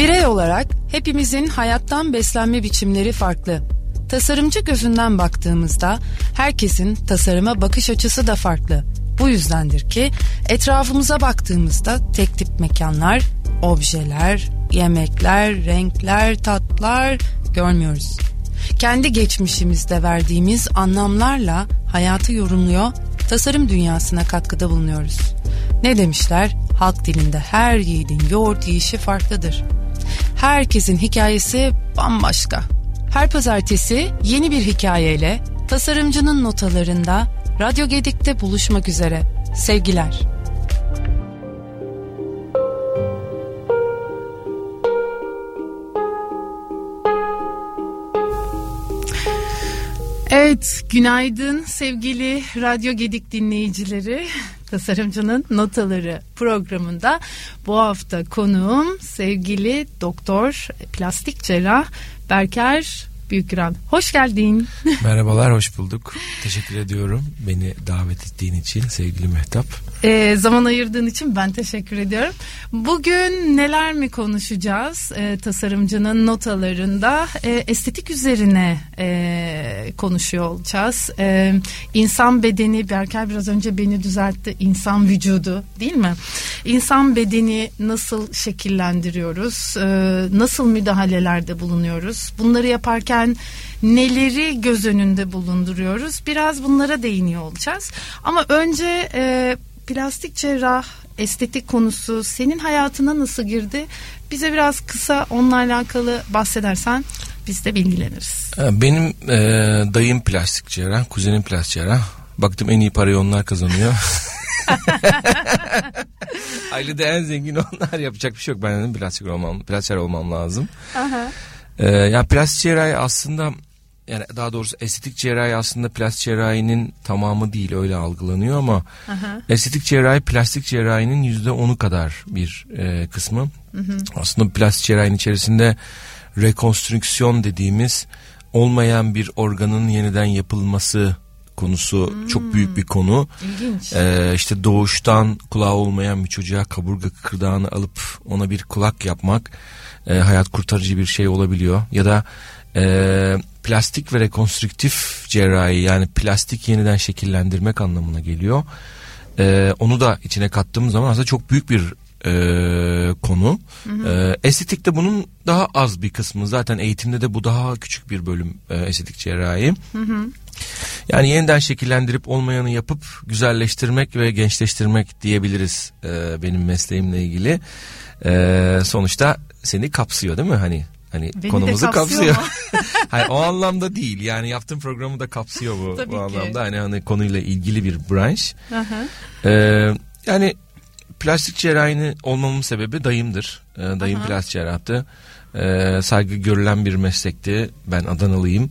Birey olarak hepimizin hayattan beslenme biçimleri farklı. Tasarımcı gözünden baktığımızda herkesin tasarıma bakış açısı da farklı. Bu yüzdendir ki etrafımıza baktığımızda tek tip mekanlar, objeler, yemekler, renkler, tatlar görmüyoruz. Kendi geçmişimizde verdiğimiz anlamlarla hayatı yorumluyor, tasarım dünyasına katkıda bulunuyoruz. Ne demişler? Halk dilinde her yiğidin yoğurt yiyişi farklıdır. Herkesin hikayesi bambaşka. Her pazartesi yeni bir hikayeyle tasarımcının notalarında Radyo Gedik'te buluşmak üzere. Sevgiler. Evet, günaydın sevgili Radyo Gedik dinleyicileri. Tasarımcının Notaları programında bu hafta konuğum sevgili doktor plastik cerrah Berker Büyükran. Hoş geldin. Merhabalar, hoş bulduk. Teşekkür ediyorum beni davet ettiğin için sevgili Mehtap. E, zaman ayırdığın için ben teşekkür ediyorum. Bugün neler mi konuşacağız? E, tasarımcının notalarında e, estetik üzerine e, konuşuyor olacağız. E, insan bedeni, Berker biraz önce beni düzeltti. İnsan vücudu değil mi? İnsan bedeni nasıl şekillendiriyoruz? E, nasıl müdahalelerde bulunuyoruz? Bunları yaparken neleri göz önünde bulunduruyoruz? Biraz bunlara değiniyor olacağız. Ama önce e, plastik cerrah, estetik konusu senin hayatına nasıl girdi? Bize biraz kısa onunla alakalı bahsedersen biz de bilgileniriz. Benim e, dayım plastik cerrah, kuzenim plastik cerrah. Baktım en iyi parayı onlar kazanıyor. Ailede en zengin onlar yapacak bir şey yok. Ben dedim plastik olmam, plastik olmam lazım. Aha. Ee, yani plastik cerrahi aslında yani daha doğrusu estetik cerrahi aslında plastik cerrahinin tamamı değil öyle algılanıyor ama Aha. estetik cerrahi plastik cerrahinin yüzde onu kadar bir e, kısmı. Hı hı. Aslında plastik cerrahinin içerisinde rekonstrüksiyon dediğimiz olmayan bir organın yeniden yapılması konusu hmm. çok büyük bir konu. İlginç. Ee, işte doğuştan kulağı olmayan bir çocuğa kaburga kırdağını alıp ona bir kulak yapmak e, hayat kurtarıcı bir şey olabiliyor. Ya da e, plastik ve rekonstrüktif cerrahi yani plastik yeniden şekillendirmek anlamına geliyor. E, onu da içine kattığımız zaman aslında çok büyük bir e, konu. Hı hı. E, estetik de bunun daha az bir kısmı. Zaten eğitimde de bu daha küçük bir bölüm e, estetik cerrahi. Hı hı. Yani yeniden şekillendirip olmayanı yapıp güzelleştirmek ve gençleştirmek diyebiliriz e, benim mesleğimle ilgili. E, sonuçta seni kapsıyor değil mi? Hani Hani Beni konumuzu kapsıyor. kapsıyor. Hayır o anlamda değil. Yani yaptığım programı da kapsıyor bu, Tabii bu ki. anlamda. Hani hani konuyla ilgili bir branş. Ee, yani plastik cerrahini olmamın sebebi dayımdır. Ee, dayım Aha. plastik cerrahtı. Ee, saygı görülen bir meslekti. Ben Adanalıyım.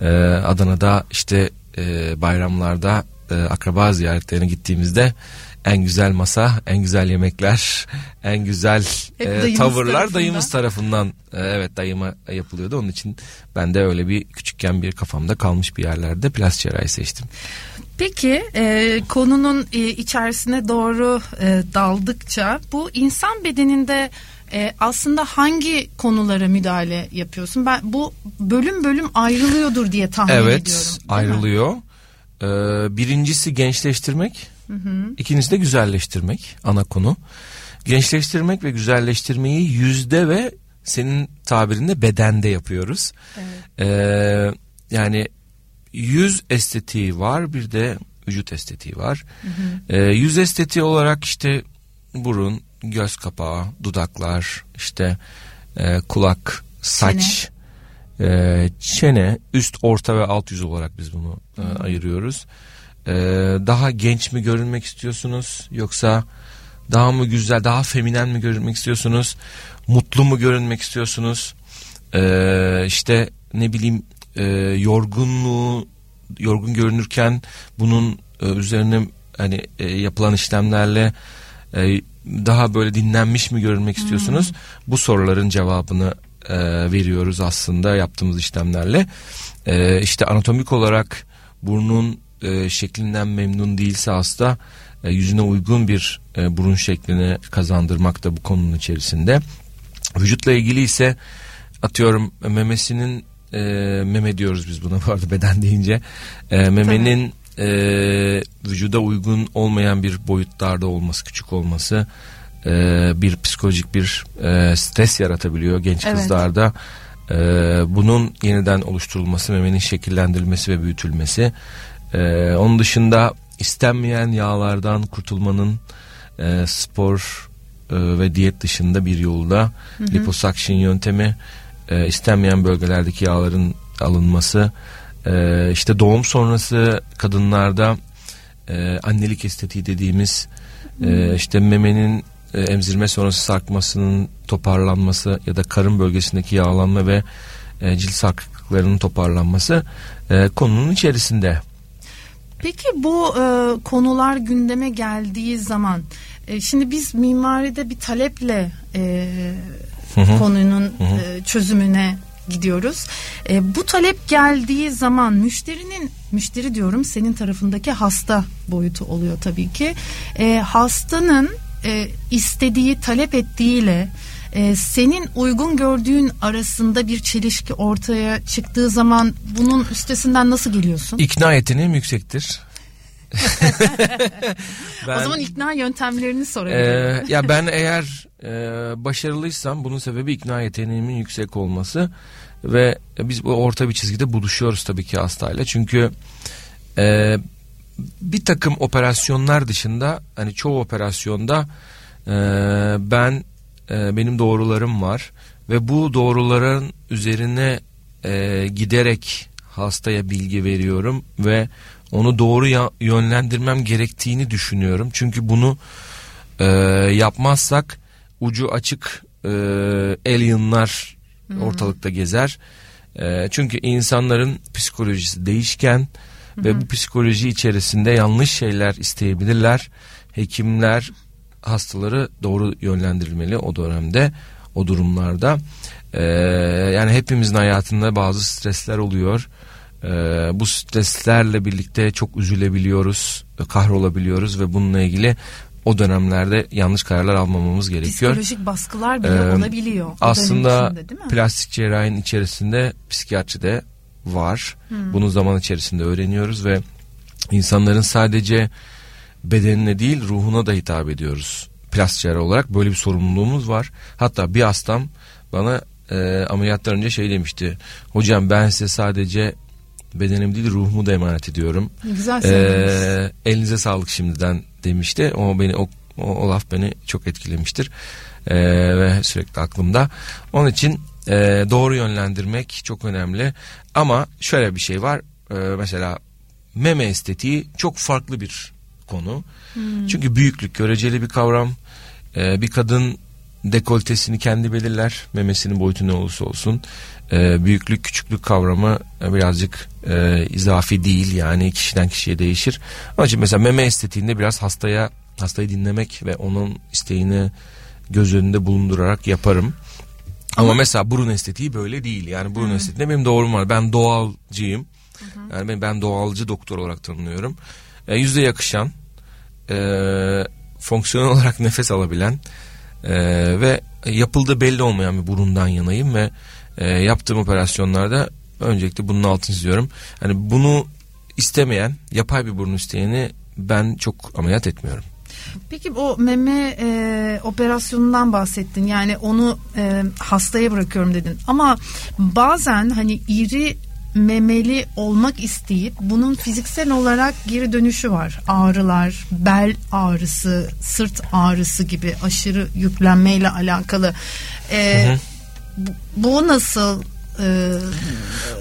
Ee, Adana'da işte e, bayramlarda e, akraba ziyaretlerine gittiğimizde en güzel masa, en güzel yemekler, en güzel e, tavırlar tarafından. dayımız tarafından e, evet dayıma yapılıyordu. Onun için ben de öyle bir küçükken bir kafamda kalmış bir yerlerde plastik cerrahi seçtim. Peki e, konunun e, içerisine doğru e, daldıkça bu insan bedeninde e, aslında hangi konulara müdahale yapıyorsun? Ben bu bölüm bölüm ayrılıyordur diye tahmin evet, ediyorum. Evet ayrılıyor. Ee, birincisi gençleştirmek. Hı hı. İkincisi de güzelleştirmek ana konu. Gençleştirmek ve güzelleştirmeyi yüzde ve senin tabirinde bedende yapıyoruz. Evet. Ee, yani yüz estetiği var bir de vücut estetiği var. Hı hı. Ee, yüz estetiği olarak işte burun, göz kapağı, dudaklar, işte e, kulak, saç, çene. E, çene, üst, orta ve alt yüz olarak biz bunu e, ayırıyoruz. E, daha genç mi görünmek istiyorsunuz yoksa daha mı güzel, daha feminen mi görünmek istiyorsunuz? Mutlu mu görünmek istiyorsunuz? E, işte ne bileyim e, yorgunluğu yorgun görünürken bunun e, üzerine hani e, yapılan işlemlerle e, daha böyle dinlenmiş mi görünmek istiyorsunuz? Hmm. Bu soruların cevabını e, veriyoruz aslında yaptığımız işlemlerle. E, işte anatomik olarak burnun e, şeklinden memnun değilse hasta e, yüzüne uygun bir e, burun şeklini kazandırmak da bu konunun içerisinde. Vücutla ilgili ise atıyorum memesinin e, meme diyoruz biz buna bu arada beden deyince e, memenin e, vücuda uygun olmayan bir boyutlarda olması küçük olması e, bir psikolojik bir e, stres yaratabiliyor genç evet. kızlarda e, bunun yeniden oluşturulması memenin şekillendirilmesi ve büyütülmesi e, onun dışında istenmeyen yağlardan kurtulmanın e, spor e, ve diyet dışında bir yolda hı hı. liposuction yöntemi e, istenmeyen bölgelerdeki yağların alınması e, işte doğum sonrası kadınlarda e, annelik estetiği dediğimiz e, işte memenin e, emzirme sonrası sarkmasının toparlanması ya da karın bölgesindeki yağlanma ve e, cilt sarkıklarının toparlanması e, konunun içerisinde. Peki bu e, konular gündeme geldiği zaman e, şimdi biz mimaride bir taleple e, konunun E, çözümüne gidiyoruz. E, bu talep geldiği zaman müşterinin müşteri diyorum senin tarafındaki hasta boyutu oluyor tabii ki. E, hastanın e, istediği talep ettiğiyle e, senin uygun gördüğün arasında bir çelişki ortaya çıktığı zaman bunun üstesinden nasıl geliyorsun? İkna yeteneğim yüksektir. ben, o zaman ikna yöntemlerini sorabilirim. E, ya ben eğer e, başarılıysam bunun sebebi ikna yeteneğimin yüksek olması ve biz bu orta bir çizgide buluşuyoruz tabii ki hastayla çünkü e, bir takım operasyonlar dışında hani çoğu operasyonda e, ben e, benim doğrularım var ve bu doğruların üzerine e, giderek hastaya bilgi veriyorum ve onu doğru yönlendirmem gerektiğini düşünüyorum. Çünkü bunu e, yapmazsak ucu açık e, alienlar hmm. ortalıkta gezer. E, çünkü insanların psikolojisi değişken hmm. ve bu psikoloji içerisinde yanlış şeyler isteyebilirler. Hekimler hastaları doğru yönlendirilmeli o dönemde, o durumlarda. E, yani hepimizin hayatında bazı stresler oluyor. E, bu streslerle birlikte çok üzülebiliyoruz, kahrolabiliyoruz ve bununla ilgili o dönemlerde yanlış kararlar almamamız gerekiyor. Psikolojik baskılar bile ee, olabiliyor. Aslında plastik cerrahinin içerisinde psikiyatri de var. Hmm. Bunu zaman içerisinde öğreniyoruz ve insanların sadece bedenine değil ruhuna da hitap ediyoruz. Plastik cerrah olarak böyle bir sorumluluğumuz var. Hatta bir hastam bana e, ameliyattan önce şey demişti. Hocam ben size sadece bedenim değil ruhumu da emanet ediyorum. Güzel ee, Elinize sağlık şimdiden demişti. O beni o, o, o laf beni çok etkilemiştir. Ee, ve sürekli aklımda. Onun için e, doğru yönlendirmek çok önemli. Ama şöyle bir şey var. Ee, mesela meme estetiği çok farklı bir konu. Hmm. Çünkü büyüklük göreceli bir kavram. Ee, bir kadın dekoltesini kendi belirler. Memesinin boyutu ne olursa olsun. Ee, büyüklük küçüklük kavramı birazcık e, izafi değil yani kişiden kişiye değişir. Onun için mesela meme estetiğinde biraz hastaya hastayı dinlemek ve onun isteğini göz önünde bulundurarak yaparım. Ama, Ama mesela burun estetiği böyle değil. Yani burun Hı. estetiğinde benim doğrum var. Ben doğalcıyım. Hı. Yani ben, ben doğalcı doktor olarak tanımlıyorum. E, yüzde yakışan, e, fonksiyonel olarak nefes alabilen e, ve yapıldığı belli olmayan bir burundan yanayım ve e, yaptığım operasyonlarda öncelikle bunun altını çiziyorum. Hani bunu istemeyen, yapay bir burun isteyeni ben çok ameliyat etmiyorum. Peki o meme e, operasyonundan bahsettin. Yani onu e, hastaya bırakıyorum dedin. Ama bazen hani iri memeli olmak isteyip bunun fiziksel olarak geri dönüşü var. Ağrılar, bel ağrısı, sırt ağrısı gibi aşırı yüklenmeyle alakalı. E, hı bu nasıl e,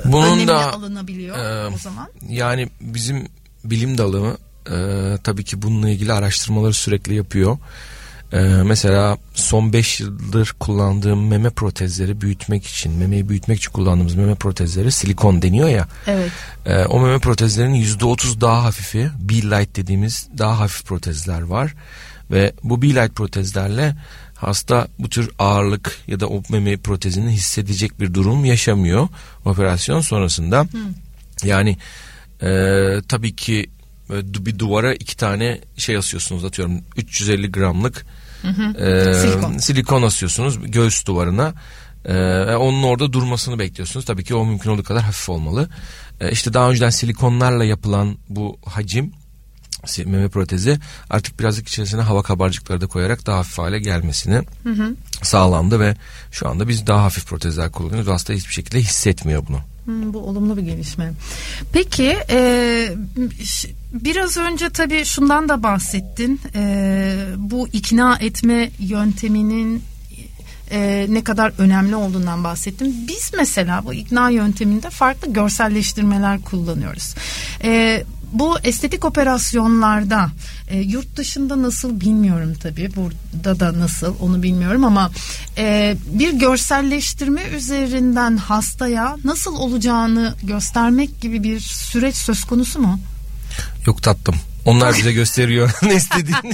bunun da alınabiliyor e, o zaman? Yani bizim bilim dalı e, tabii ki bununla ilgili araştırmaları sürekli yapıyor. E, mesela son 5 yıldır kullandığım meme protezleri büyütmek için, memeyi büyütmek için kullandığımız meme protezleri silikon deniyor ya. Evet. E, o meme protezlerinin %30 daha hafifi, B-Light dediğimiz daha hafif protezler var. Ve bu B-Light protezlerle hasta bu tür ağırlık ya da o meme protezini hissedecek bir durum yaşamıyor operasyon sonrasında. Hmm. Yani e, tabii ki bir duvara iki tane şey asıyorsunuz atıyorum 350 gramlık Hı hı. E, silikon. silikon asıyorsunuz göğüs duvarına. Ee, onun orada durmasını bekliyorsunuz. Tabii ki o mümkün olduğu kadar hafif olmalı. Ee, işte daha önceden silikonlarla yapılan bu hacim meme protezi artık birazcık içerisine hava kabarcıkları da koyarak daha hafif hale gelmesini hı hı. sağlandı ve şu anda biz daha hafif protezler kullanıyoruz. Hasta hiçbir şekilde hissetmiyor bunu. Hmm, bu olumlu bir gelişme. Peki e, biraz önce tabii şundan da bahsettin. E, bu ikna etme yönteminin e, ne kadar önemli olduğundan bahsettim. Biz mesela bu ikna yönteminde farklı görselleştirmeler kullanıyoruz. E, bu estetik operasyonlarda e, yurt dışında nasıl bilmiyorum tabii burada da nasıl onu bilmiyorum ama e, bir görselleştirme üzerinden hastaya nasıl olacağını göstermek gibi bir süreç söz konusu mu? Yok tattım. Onlar bize gösteriyor ne istediğini.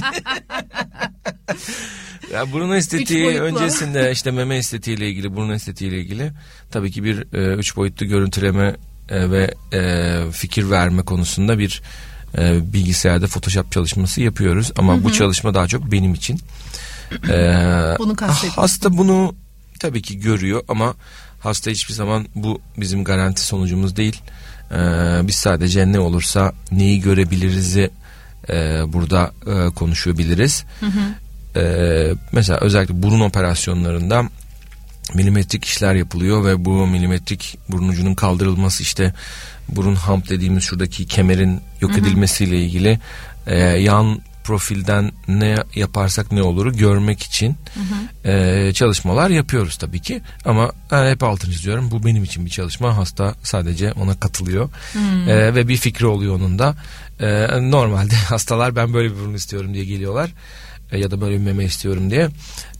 ya burun estetiği öncesinde işte meme estetiği ile ilgili, burun estetiği ile ilgili tabii ki bir e, üç boyutlu görüntüleme e, ve e, fikir verme konusunda bir e, bilgisayarda Photoshop çalışması yapıyoruz. Ama hı hı. bu çalışma daha çok benim için. E, bunu Hasta bunu tabii ki görüyor ama hasta hiçbir zaman bu bizim garanti sonucumuz değil. E, biz sadece ne olursa neyi görebiliriz'i e, burada e, konuşabiliriz. Hı hı. E, mesela özellikle burun operasyonlarında milimetrik işler yapılıyor ve bu milimetrik burun ucunun kaldırılması işte burun hump dediğimiz şuradaki kemerin yok edilmesiyle ilgili e, yan profilden ne yaparsak ne oluru görmek için hı hı. E, çalışmalar yapıyoruz tabii ki. Ama e, hep altını çiziyorum. Bu benim için bir çalışma. Hasta sadece ona katılıyor. E, ve bir fikri oluyor onun da. E, normalde hastalar ben böyle bir burun istiyorum diye geliyorlar e, ya da böyle bir meme istiyorum diye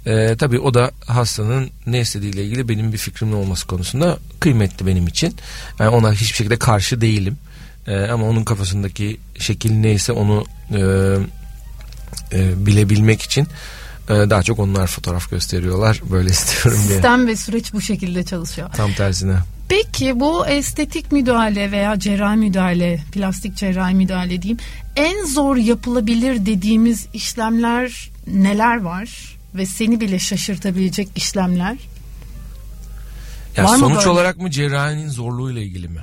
e, tabii o da hastanın ne istediğiyle ilgili benim bir fikrimin olması konusunda kıymetli benim için. Yani ona hiçbir şekilde karşı değilim. E, ama onun kafasındaki şekil neyse onu e, e, bilebilmek için e, daha çok onlar fotoğraf gösteriyorlar. Böyle istiyorum diye. Sistem ve süreç bu şekilde çalışıyor. Tam tersine. Peki bu estetik müdahale veya cerrahi müdahale, plastik cerrahi müdahale diyeyim. En zor yapılabilir dediğimiz işlemler neler var? ve seni bile şaşırtabilecek işlemler. Ya Var sonuç mı olarak mı cerrahinin zorluğuyla ilgili mi?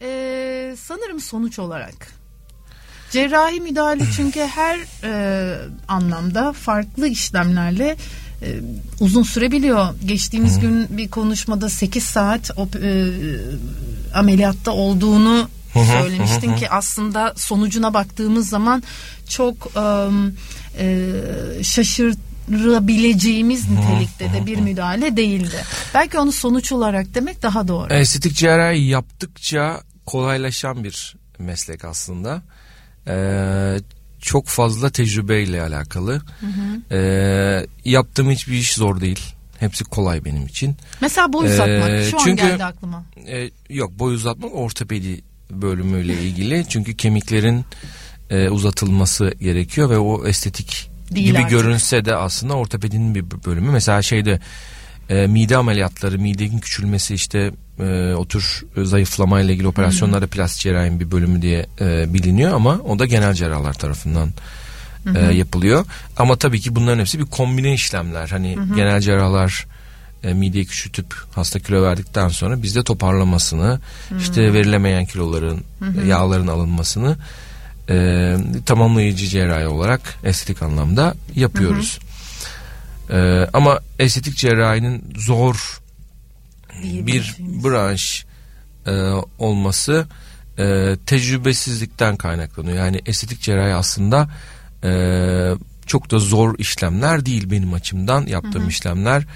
Ee, sanırım sonuç olarak. Cerrahi müdahale çünkü her e, anlamda farklı işlemlerle e, uzun sürebiliyor. Geçtiğimiz Hı. gün bir konuşmada 8 saat o, e, ameliyatta olduğunu söylemiştin ki aslında sonucuna baktığımız zaman çok e, şaşırt başarabileceğimiz nitelikte de bir müdahale değildi. Belki onu sonuç olarak demek daha doğru. Estetik cerrahi yaptıkça kolaylaşan bir meslek aslında. Ee, çok fazla tecrübeyle alakalı. Hı hı. Ee, yaptığım hiçbir iş zor değil. Hepsi kolay benim için. Mesela boy uzatmak ee, şu çünkü, an geldi aklıma. E, yok boy uzatmak ortopedi bölümüyle ilgili. Çünkü kemiklerin e, uzatılması gerekiyor ve o estetik Değil gibi artık. görünse de aslında ortopedinin bir bölümü. Mesela şeyde e, mide ameliyatları, midenin küçülmesi işte e, o tür zayıflama ile ilgili operasyonlarda plastik cerrahinin bir bölümü diye e, biliniyor ama o da genel cerrahlar tarafından e, yapılıyor. Ama tabii ki bunların hepsi bir kombine işlemler. Hani hmm. genel cerrahlar e, mideyi küçültüp hasta kilo verdikten sonra bizde toparlamasını, hmm. işte verilemeyen kiloların, hmm. yağların alınmasını e, tamamlayıcı cerrahi olarak estetik anlamda yapıyoruz. Hı hı. E, ama estetik cerrahinin zor bir branş e, olması e, tecrübesizlikten kaynaklanıyor. Yani estetik cerrahi aslında e, çok da zor işlemler değil benim açımdan yaptığım hı hı. işlemler.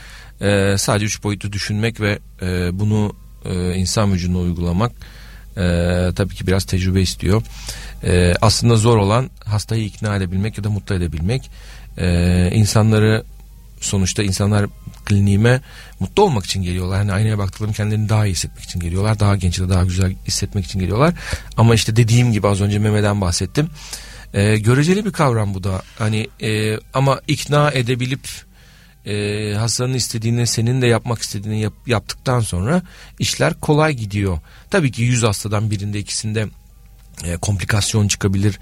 E, sadece üç boyutlu düşünmek ve e, bunu e, insan vücuduna uygulamak e, tabii ki biraz tecrübe istiyor. E, aslında zor olan hastayı ikna edebilmek ya da mutlu edebilmek. E, insanları sonuçta insanlar kliniğime mutlu olmak için geliyorlar. Hani aynaya baktıklarını kendilerini daha iyi hissetmek için geliyorlar. Daha genç da daha güzel hissetmek için geliyorlar. Ama işte dediğim gibi az önce Mehmet'den bahsettim. E, göreceli bir kavram bu da. Hani e, ama ikna edebilip e, hastanın istediğini senin de yapmak istediğini yap, yaptıktan sonra işler kolay gidiyor. Tabii ki 100 hastadan birinde ikisinde e, komplikasyon çıkabilir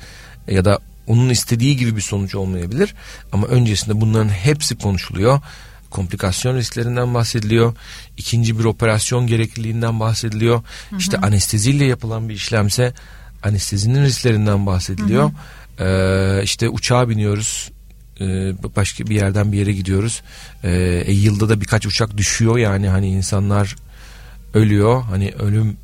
ya da onun istediği gibi bir sonuç olmayabilir. Ama öncesinde bunların hepsi konuşuluyor. Komplikasyon risklerinden bahsediliyor. İkinci bir operasyon gerekliliğinden bahsediliyor. Hı hı. İşte anesteziyle yapılan bir işlemse anestezinin risklerinden bahsediliyor. Hı hı. Ee, işte uçağa biniyoruz e, başka bir yerden bir yere gidiyoruz. Ee, e, yılda da birkaç uçak düşüyor yani hani insanlar ölüyor. Hani ölüm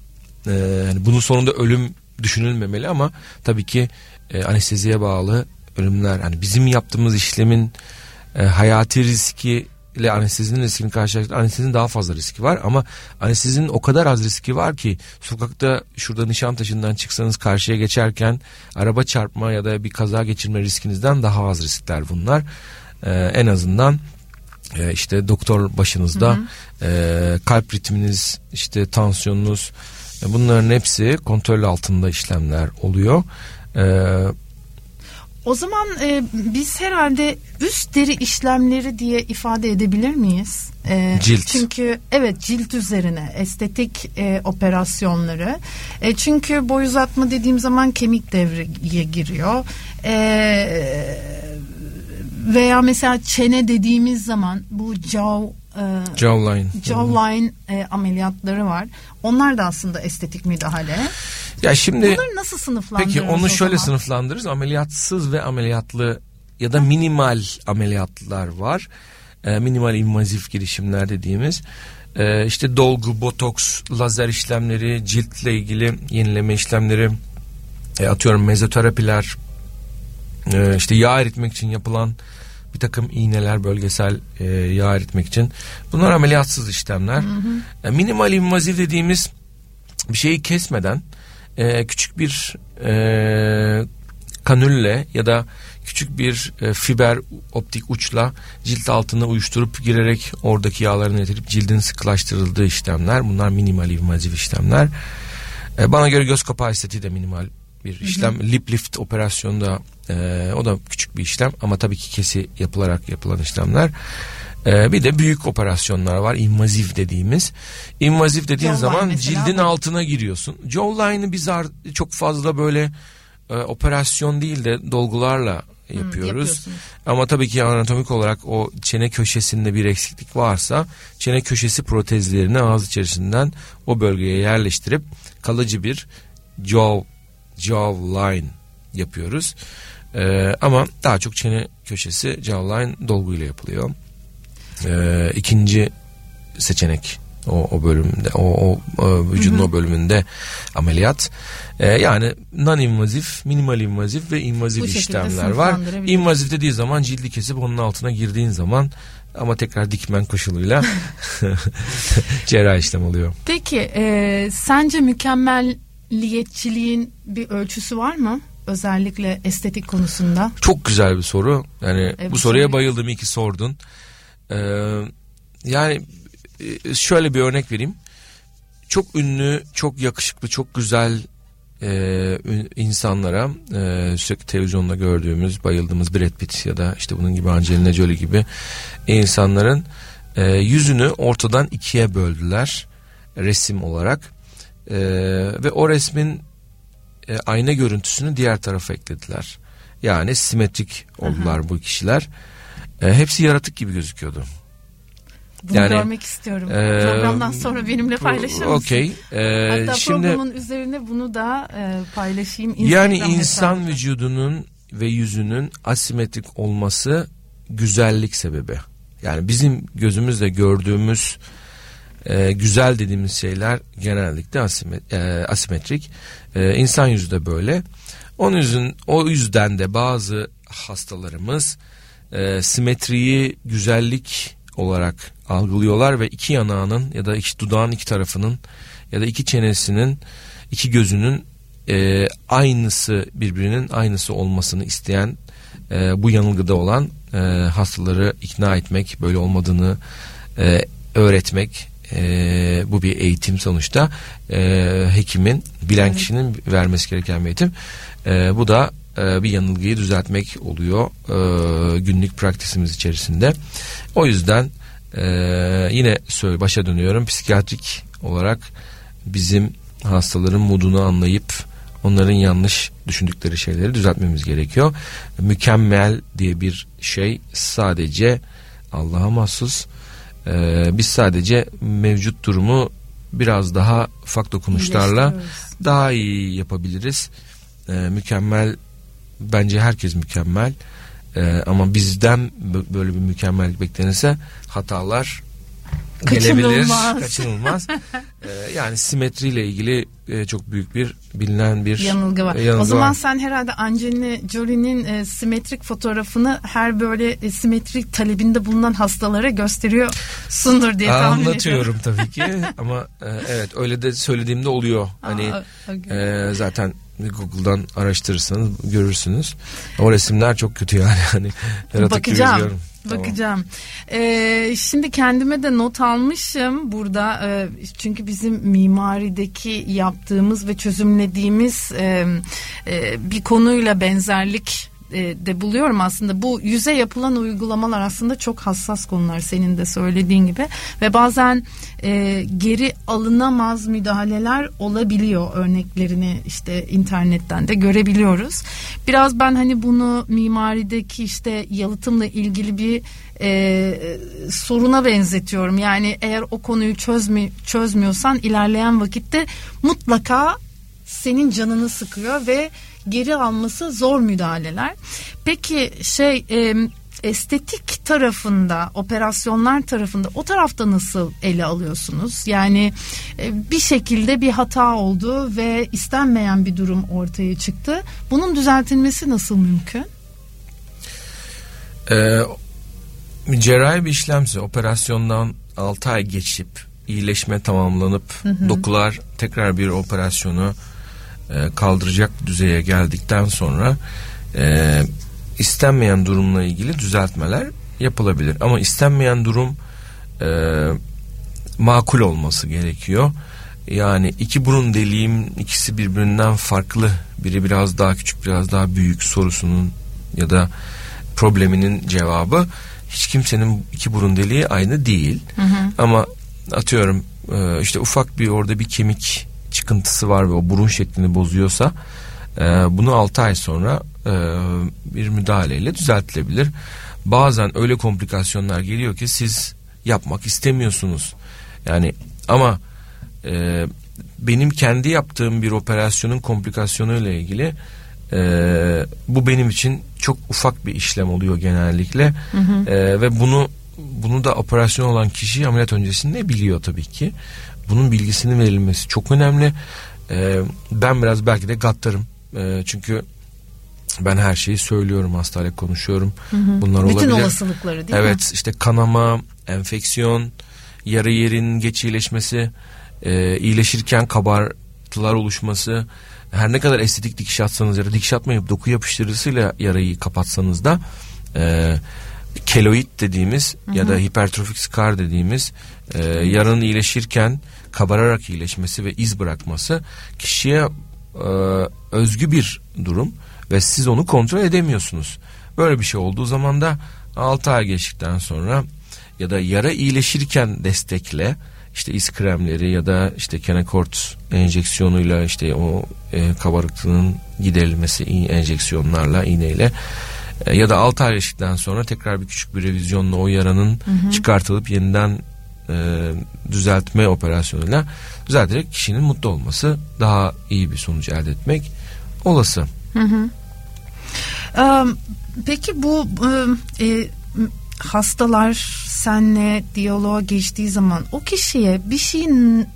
e, yani bunun sonunda ölüm düşünülmemeli ama tabii ki e, anesteziye bağlı ölümler hani bizim yaptığımız işlemin e, hayati riski ile anestezinin riskini karşılaştırdık. Anestezinin daha fazla riski var ama anestezinin o kadar az riski var ki sokakta şurada Nişantaşı'ndan çıksanız karşıya geçerken araba çarpma ya da bir kaza geçirme riskinizden daha az riskler bunlar. Ee, en azından e, işte doktor başınızda hı hı. E, kalp ritminiz işte tansiyonunuz e, bunların hepsi kontrol altında işlemler oluyor. Evet o zaman e, biz herhalde üst deri işlemleri diye ifade edebilir miyiz? E, cilt. Çünkü evet cilt üzerine estetik e, operasyonları. E, çünkü boy uzatma dediğim zaman kemik devreye giriyor. E, veya mesela çene dediğimiz zaman bu jaw e, jawline, jawline e, ameliyatları var. Onlar da aslında estetik müdahale. Ya şimdi Bunları nasıl sınıflandırırız Peki onu şöyle zaman? sınıflandırırız. Ameliyatsız ve ameliyatlı ya da minimal ameliyatlar var. E, minimal invazif girişimler dediğimiz. E, işte dolgu, botoks, lazer işlemleri, ciltle ilgili yenileme işlemleri, e, atıyorum mezoterapiler, e, işte yağ eritmek için yapılan bir takım iğneler bölgesel e, yağ eritmek için. Bunlar ameliyatsız işlemler. Hı hı. E, minimal invazif dediğimiz bir şeyi kesmeden e, küçük bir e, kanülle ya da küçük bir e, fiber optik uçla cilt altına uyuşturup girerek oradaki yağlarını eritip cildin sıkılaştırıldığı işlemler. Bunlar minimal invazif işlemler. E, bana göre göz kapağı estetiği de minimal bir işlem. Hı hı. Lip lift operasyonu da e, o da küçük bir işlem ama tabii ki kesi yapılarak yapılan işlemler. Ee, bir de büyük operasyonlar var. invazif dediğimiz. İnvazif dediğin Jawline zaman cildin altına giriyorsun. Jawline'ı biz çok fazla böyle e, operasyon değil de dolgularla yapıyoruz. Hmm, Ama tabii ki anatomik olarak o çene köşesinde bir eksiklik varsa çene köşesi protezlerini ağız içerisinden o bölgeye yerleştirip kalıcı bir jaw jawline yapıyoruz. Ee, ama daha çok çene köşesi jawline dolguyla yapılıyor e, ikinci seçenek o, o bölümde o, o, o vücudun hı hı. o bölümünde ameliyat e, yani non invazif minimal invazif ve invazif Bu işlemler var invazif dediği zaman cildi kesip onun altına girdiğin zaman ama tekrar dikmen koşuluyla cerrah işlem oluyor. Peki e, sence mükemmelliyetçiliğin bir ölçüsü var mı? Özellikle estetik konusunda. Çok güzel bir soru. Yani e, bu, bu soruya bayıldım iyi ki sordun. Ee, yani e, şöyle bir örnek vereyim. Çok ünlü, çok yakışıklı, çok güzel e, insanlara e, sürekli televizyonda gördüğümüz, bayıldığımız Brad Pitt ya da işte bunun gibi Angelina Jolie gibi insanların e, yüzünü ortadan ikiye böldüler resim olarak e, ve o resmin e, ayna görüntüsünü diğer tarafa eklediler. Yani simetrik oldular Aha. bu kişiler. E, hepsi yaratık gibi gözüküyordu. Bunu yani, görmek istiyorum. E, Programdan sonra benimle paylaşır mısın? Okey. E, Hatta şimdi, programın üzerine bunu da e, paylaşayım. Instagram yani insan hesabında. vücudunun ve yüzünün asimetrik olması güzellik sebebi. Yani bizim gözümüzle gördüğümüz e, güzel dediğimiz şeyler genellikle asimet, e, asimetrik. E, insan yüzü de böyle. Onun yüzün, o yüzden de bazı hastalarımız e, simetriyi güzellik olarak algılıyorlar ve iki yanağının ya da iki dudağın iki tarafının ya da iki çenesinin iki gözünün e, aynısı birbirinin aynısı olmasını isteyen e, bu yanılgıda olan e, hastaları ikna etmek böyle olmadığını e, öğretmek e, bu bir eğitim sonuçta e, hekimin bilen evet. kişinin vermesi gereken bir eğitim e, bu da e, bir yanılgıyı düzeltmek oluyor e, günlük praktisimiz içerisinde. O yüzden e, yine söyle başa dönüyorum psikiyatrik olarak bizim hastaların modunu anlayıp onların yanlış düşündükleri şeyleri düzeltmemiz gerekiyor. Mükemmel diye bir şey sadece Allah'a mahsus. Ee, biz sadece mevcut durumu biraz daha ufak dokunuşlarla daha iyi yapabiliriz. Ee, mükemmel bence herkes mükemmel. Ee, ama bizden böyle bir mükemmel beklenirse hatalar gelebilir, kaçınılmaz. ee, yani simetriyle ilgili e, çok büyük bir bilinen bir yanılgı var. yanılgı o zaman var. sen herhalde Angelina Jolie'nin e, simetrik fotoğrafını her böyle e, simetrik talebinde bulunan hastalara gösteriyorsundur diye tahmin. Anlatıyorum tabii ki ama e, evet öyle de söylediğimde oluyor. Hani Aa, okay. e, zaten Google'dan araştırırsanız görürsünüz. O resimler çok kötü yani. Hani Bakacağım. Bakacağım. Ee, şimdi kendime de not almışım burada ee, çünkü bizim mimarideki yaptığımız ve çözümlediğimiz e, e, bir konuyla benzerlik de buluyorum aslında. Bu yüze yapılan uygulamalar aslında çok hassas konular senin de söylediğin gibi. Ve bazen e, geri alınamaz müdahaleler olabiliyor. Örneklerini işte internetten de görebiliyoruz. Biraz ben hani bunu mimarideki işte yalıtımla ilgili bir e, soruna benzetiyorum. Yani eğer o konuyu çözmü, çözmüyorsan ilerleyen vakitte mutlaka senin canını sıkıyor ve geri alması zor müdahaleler. Peki şey e, estetik tarafında operasyonlar tarafında o tarafta nasıl ele alıyorsunuz? Yani e, bir şekilde bir hata oldu ve istenmeyen bir durum ortaya çıktı. Bunun düzeltilmesi nasıl mümkün? Ee, cerrahi bir işlemse operasyondan 6 ay geçip iyileşme tamamlanıp hı hı. dokular tekrar bir operasyonu e, kaldıracak düzeye geldikten sonra e, istenmeyen durumla ilgili düzeltmeler yapılabilir. Ama istenmeyen durum e, makul olması gerekiyor. Yani iki burun deliğim ikisi birbirinden farklı. Biri biraz daha küçük biraz daha büyük sorusunun ya da probleminin cevabı hiç kimsenin iki burun deliği aynı değil. Hı hı. Ama atıyorum e, işte ufak bir orada bir kemik çıkıntısı var ve o burun şeklini bozuyorsa e, bunu 6 ay sonra e, bir müdahaleyle düzeltilebilir. Bazen öyle komplikasyonlar geliyor ki siz yapmak istemiyorsunuz. Yani ama e, benim kendi yaptığım bir operasyonun komplikasyonuyla ilgili e, bu benim için çok ufak bir işlem oluyor genellikle hı hı. E, ve bunu bunu da operasyon olan kişi ameliyat öncesinde biliyor tabii ki. Bunun bilgisinin verilmesi çok önemli. E, ben biraz belki de gattarım. E, çünkü ben her şeyi söylüyorum hastayla konuşuyorum. Hı hı. Bunlar Bütün olabilir. Bütün olasılıkları değil evet, mi? Evet işte kanama, enfeksiyon, yarı yerin geç iyileşmesi, e, iyileşirken kabartılar oluşması, her ne kadar estetik dikiş atsanız ya da dikiş atmayıp doku yapıştırıcısıyla yarayı kapatsanız da e, keloid dediğimiz hı hı. ya da hipertrofik skar dediğimiz e, yaranın iyileşirken kabararak iyileşmesi ve iz bırakması kişiye e, özgü bir durum ve siz onu kontrol edemiyorsunuz. Böyle bir şey olduğu zaman da 6 ay geçtikten sonra ya da yara iyileşirken destekle işte iz kremleri ya da işte kenekort enjeksiyonuyla işte o e, kabarıklığın giderilmesi enjeksiyonlarla iğneyle e, ya da 6 ay geçtikten sonra tekrar bir küçük bir revizyonla o yaranın hı hı. çıkartılıp yeniden e, düzeltme operasyonuyla düzelterek kişinin mutlu olması daha iyi bir sonuç elde etmek olası. Hı hı. peki bu e, hastalar senle diyaloğa geçtiği zaman o kişiye bir şeyin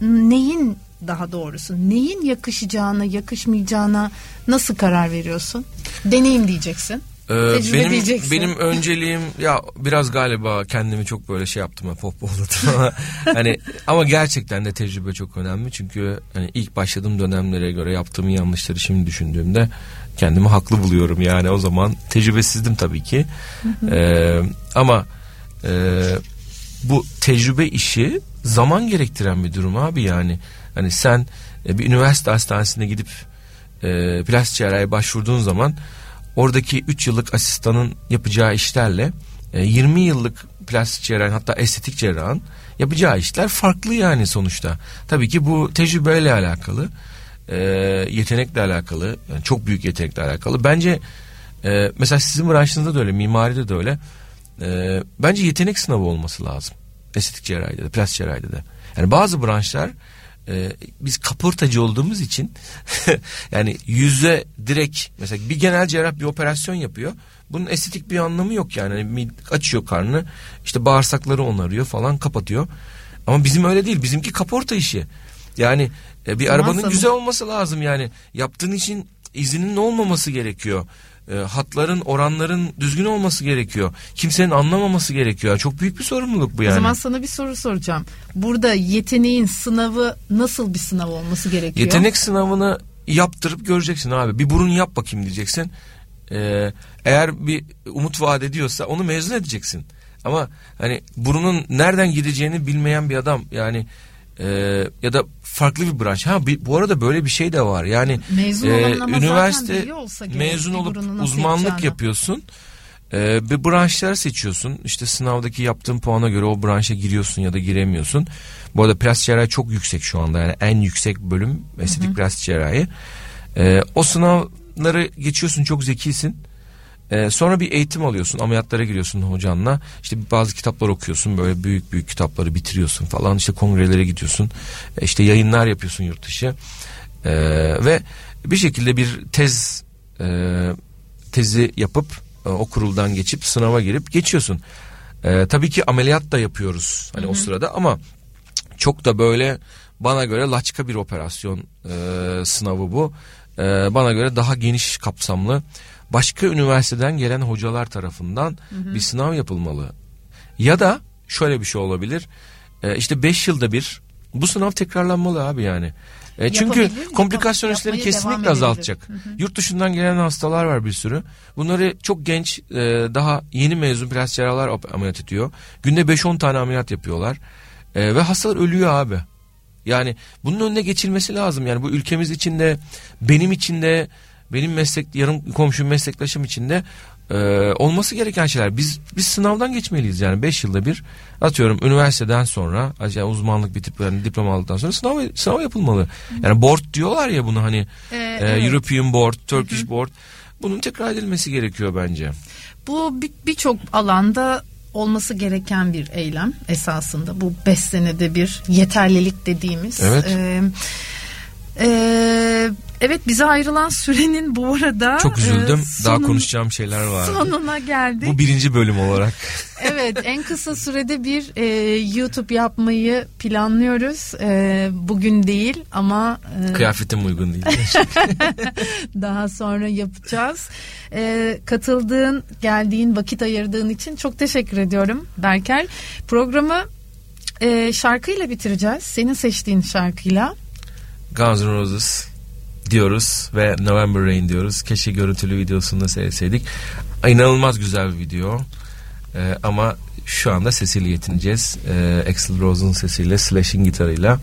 neyin daha doğrusu. Neyin yakışacağına yakışmayacağına nasıl karar veriyorsun? Deneyim diyeceksin. Ee, benim diyeceksin. benim önceliğim ya biraz galiba kendimi çok böyle şey yaptım pohpohladım ama hani ama gerçekten de tecrübe çok önemli. Çünkü hani ilk başladığım dönemlere göre yaptığım yanlışları şimdi düşündüğümde kendimi haklı buluyorum. Yani o zaman tecrübesizdim tabii ki. Ee, ama e, bu tecrübe işi zaman gerektiren bir durum abi yani hani sen e, bir üniversite hastanesine gidip e, plastik cerrahiye başvurduğun zaman oradaki 3 yıllık asistanın yapacağı işlerle 20 e, yıllık plastik cerrahın hatta estetik cerrahın yapacağı işler farklı yani sonuçta. Tabii ki bu tecrübeyle alakalı. e, yetenekle alakalı. Yani çok büyük yetenekle alakalı. Bence e, mesela sizin branşınızda da öyle, mimaride de öyle. E, bence yetenek sınavı olması lazım. Estetik cerrahide de, plastik cerrahide de. Yani bazı branşlar e, biz kaportacı olduğumuz için yani yüze direkt mesela bir genel cerrah bir operasyon yapıyor. Bunun estetik bir anlamı yok yani. yani açıyor karnını işte bağırsakları onarıyor falan kapatıyor. Ama bizim öyle değil. Bizimki kaporta işi. Yani e, bir arabanın Nasıl? güzel olması lazım yani. Yaptığın için izinin olmaması gerekiyor. E, hatların, oranların düzgün olması gerekiyor. Kimsenin anlamaması gerekiyor. Çok büyük bir sorumluluk bu yani. O zaman sana bir soru soracağım. Burada yeteneğin sınavı nasıl bir sınav olması gerekiyor? Yetenek sınavını yaptırıp göreceksin abi. Bir burun yap bakayım diyeceksin. Ee, eğer bir umut vaat ediyorsa onu mezun edeceksin. Ama hani burunun nereden gideceğini bilmeyen bir adam yani e, ya da farklı bir branş. Ha bir, bu arada böyle bir şey de var. Yani mezun e, üniversite mezun olup uzmanlık yapıyorsun. E, bir branşlar seçiyorsun. İşte sınavdaki yaptığın puana göre o branşa giriyorsun ya da giremiyorsun. Bu arada plastik cerrahi çok yüksek şu anda. Yani en yüksek bölüm estetik plastik cerrahi. E, o sınavları geçiyorsun çok zekisin. Ee, sonra bir eğitim alıyorsun ameliyatlara giriyorsun hocanla. İşte bazı kitaplar okuyorsun böyle büyük büyük kitapları bitiriyorsun falan. İşte kongrelere gidiyorsun. Ee, işte yayınlar yapıyorsun yurt dışı. Ee, ve bir şekilde bir tez e, tezi yapıp e, o kuruldan geçip sınava girip geçiyorsun. Ee, tabii ki ameliyat da yapıyoruz hani Hı-hı. o sırada ama çok da böyle bana göre laçka bir operasyon e, sınavı bu. E, bana göre daha geniş kapsamlı başka üniversiteden gelen hocalar tarafından hı hı. bir sınav yapılmalı. Ya da şöyle bir şey olabilir. E, işte 5 yılda bir bu sınav tekrarlanmalı abi yani. E, çünkü komplikasyon riskleri kesinlikle azaltacak. Hı hı. Yurt dışından gelen hastalar var bir sürü. Bunları çok genç e, daha yeni mezun plastik cerrahlar ameliyat ediyor. Günde 5-10 tane ameliyat yapıyorlar. E, ve hastalar ölüyor abi. Yani bunun önüne geçilmesi lazım. Yani bu ülkemiz içinde benim içinde benim meslek yarım komşum meslektaşım için de e, olması gereken şeyler. Biz biz sınavdan geçmeliyiz yani 5 yılda bir atıyorum üniversiteden sonra yani uzmanlık bitip yani diploma aldıktan sonra sınav sınav yapılmalı. Yani board diyorlar ya bunu hani ee, e, evet. European Board, Turkish Hı-hı. Board bunun tekrar edilmesi gerekiyor bence. Bu birçok bir alanda olması gereken bir eylem esasında. Bu 5 senede bir yeterlilik dediğimiz. Evet. Ee, e, Evet bize ayrılan sürenin bu arada çok üzüldüm. E, sonun, Daha konuşacağım şeyler var. Sonuna geldik. Bu birinci bölüm olarak. evet en kısa sürede bir e, YouTube yapmayı planlıyoruz. E, bugün değil ama e, kıyafetim uygun değil. Daha sonra yapacağız. E, katıldığın, geldiğin, vakit ayırdığın için çok teşekkür ediyorum Berker. Programı e, şarkıyla bitireceğiz. Senin seçtiğin şarkıyla. Guns N' Roses diyoruz ve November Rain diyoruz. Keşke görüntülü videosunu da seyretseydik. İnanılmaz güzel bir video. Ee, ama şu anda sesiyle yetineceğiz. Ee, Axl Rose'un sesiyle, Slash'in gitarıyla.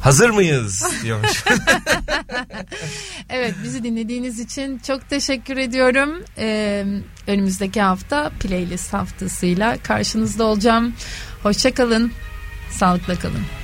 Hazır mıyız diyormuş. evet bizi dinlediğiniz için çok teşekkür ediyorum. Ee, önümüzdeki hafta playlist haftasıyla karşınızda olacağım. Hoşçakalın. Sağlıkla kalın.